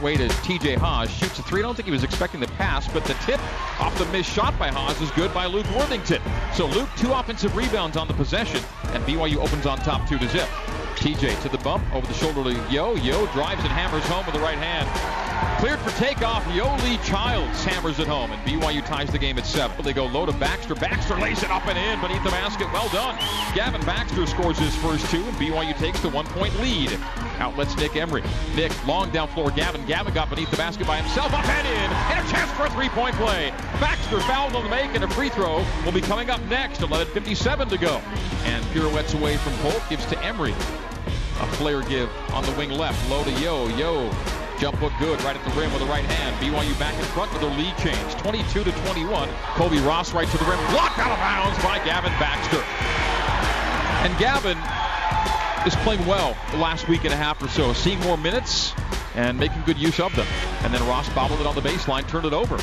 way to TJ Haws. Shoots a three. I don't think he was expecting the pass, but the tip off the missed shot by Haws is good by Luke Worthington. So Luke, two offensive rebounds on the possession, and BYU opens on top two to zip. TJ to the bump, over the shoulder to Yo. Yo drives and hammers home with the right hand. Cleared for takeoff. Yoeli Childs hammers it home, and BYU ties the game at seven. They go low to Baxter. Baxter lays it up and in beneath the basket. Well done. Gavin Baxter scores his first two, and BYU takes the one-point lead. Outlets Nick Emery. Nick long down floor. Gavin. Gavin got beneath the basket by himself. Up and in. And a chance for a three-point play. Baxter fouled on the make, and a free throw will be coming up next. 11:57 to go. And pirouettes away from Polk. Gives to Emery. A flare give on the wing left. Low to Yo. Yo. Jump hook good right at the rim with the right hand. BYU back in front with their lead change. 22 to 21. Colbey Ross right to the rim. Blocked out of bounds by Gavin Baxter. And Gavin is playing well the last week and a half or so, seeing more minutes and making good use of them. And then Ross bobbled it on the baseline, turned it over.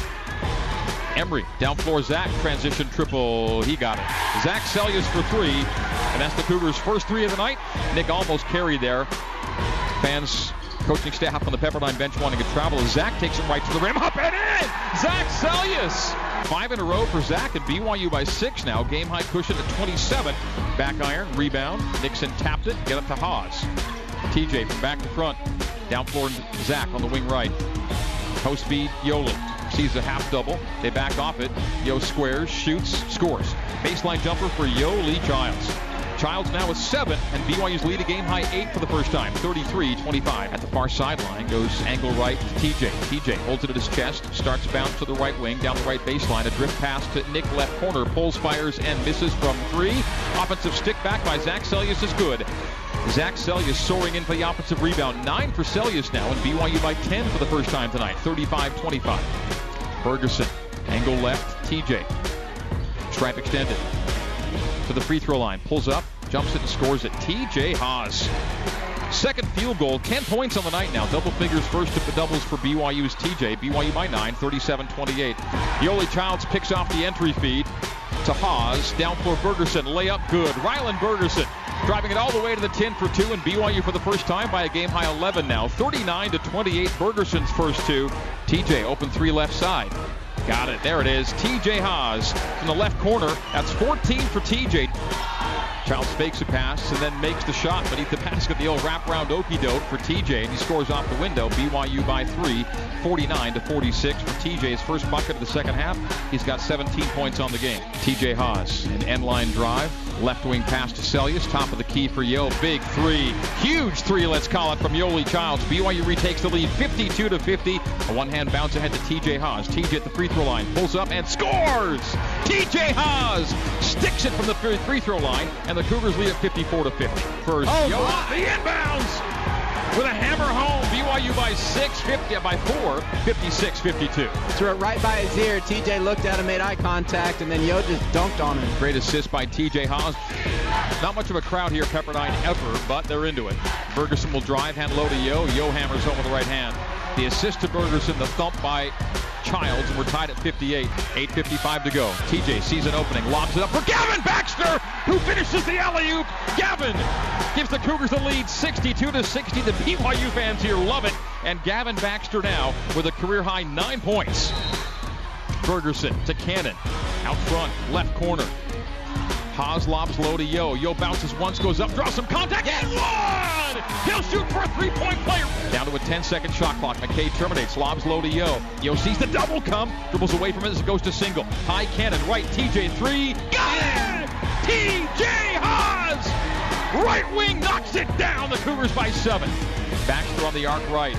Emery, down floor, Zach, transition triple, he got it. Zach Seljaas for three, and that's the Cougars' first three of the night. Nick almost carried there. Fans, coaching staff on the Pepperdine bench wanting to travel Zach takes it right to the rim, up and in! Zach Seljaas! Five in a row for Zach and BYU by six now. Game high cushion at 27. Back iron, rebound. Nixon tapped it, get up to Haws. TJ from back to front. Down floor, Zach on the wing right. Post speed, Yoeli sees a half double. They back off it. Yo squares, shoots, scores. Baseline jumper for Yoeli Childs. Childs now with seven, and BYU's lead a game high eight for the first time, 33-25. At the far sideline goes angle right to TJ. TJ holds it at his chest, starts bounce to the right wing, down the right baseline. A drift pass to Nick left corner, pulls, fires, and misses from three. Offensive stick back by Zach Seljaas is good. Zach Seljaas soaring in for the offensive rebound. Nine for Seljaas now, and BYU by 10 for the first time tonight, 35-25. Bergersen, angle left, TJ. Stripe extended to the free throw line. Pulls up, jumps it, and scores it. TJ Haws. Second field goal, 10 points on the night now. Double figures first of the doubles for BYU's TJ. BYU by 9, 37-28. Yoeli Childs picks off the entry feed to Haas. Down for Bergersen. Layup good. Rylan Bergersen driving it all the way to the 10 for 2 and BYU for the first time by a game high 11 now. 39 to 28 Bergersen's first two. TJ open three left side. Got it. There it is. TJ Haws from the left corner. That's 14 for TJ. Childs fakes a pass and then makes the shot beneath the basket. The old wraparound okey doke for TJ, and he scores off the window. BYU by three, 49 to 46 for TJ's first bucket of the second half. He's got 17 points on the game. TJ Haws, an end line drive, left wing pass to Seljaas, top of the key for Yo. Big three, huge three. Let's call it from Yoeli Childs. BYU retakes the lead, 52 to 50. A one-hand bounce ahead to TJ Haws. TJ at the free throw line, pulls up and scores. TJ Haws sticks it from the free throw line, and the Cougars lead at 54 to 50. First, Oh, Yo, my. the inbounds with a hammer home. BYU by six, 50 by four, 56 52. Threw it right by his ear. TJ looked at him, made eye contact, and then Yo just dunked on him. Great assist by TJ Haws. Not much of a crowd here, Pepperdine ever, but they're into it. Bergersen will drive, hand low to Yo. Yo hammers home with the right hand. The assist to Bergersen, the thump by Childs, and we're tied at 58. 8.55 to go. TJ sees an opening, lobs it up for Gavin Baxter, who finishes the alley-oop. Gavin gives the Cougars the lead 62 to 60. The BYU fans here love it. And Gavin Baxter now with a career high nine points. Ferguson to Cannon. Out front, left corner. Haws lobs low to Yo. Yo bounces once, goes up, draws some contact, and one! He'll shoot for a three-point player. Down to a 10-second shot clock. McKay terminates, lobs low to Yo. Yo sees the double come, dribbles away from it as it goes to single. High Cannon, right, TJ three, got it! TJ Haws! Right wing knocks it down. The Cougars by seven. Baxter on the arc right.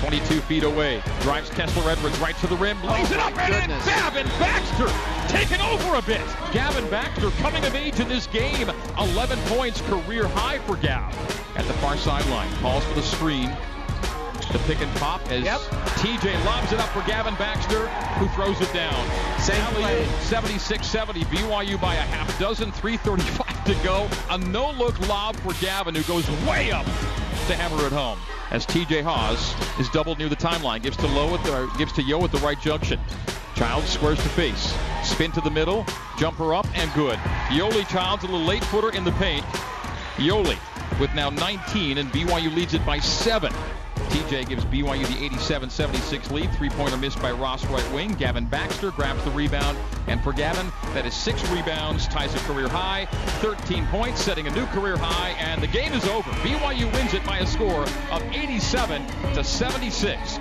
22 feet away. Drives Kessler Edwards right to the rim. Lays it up and goodness. Gavin Baxter taking over a bit. Gavin Baxter coming of age in this game. 11 points, career high for Gav. At the far sideline. Calls for the screen. The pick and pop as Yep. TJ lobs it up for Gavin Baxter, who throws it down. Same play. 76-70. BYU by a half dozen. 3.35 to go. A no-look lob for Gavin, who goes way up to hammer it home. As TJ Haws is doubled near the timeline, gives to Low at the gives to Yo at the right junction. Child squares to face, spin to the middle, jumper up and good. Yoeli Childs a little late footer in the paint. Yoeli with now 19 and BYU leads it by seven. TJ gives BYU the 87-76 lead. Three-pointer missed by Ross right wing. Gavin Baxter grabs the rebound. And for Gavin, that is six rebounds, ties a career high, 13 points, setting a new career high, and the game is over. BYU wins it by a score of 87 to 76.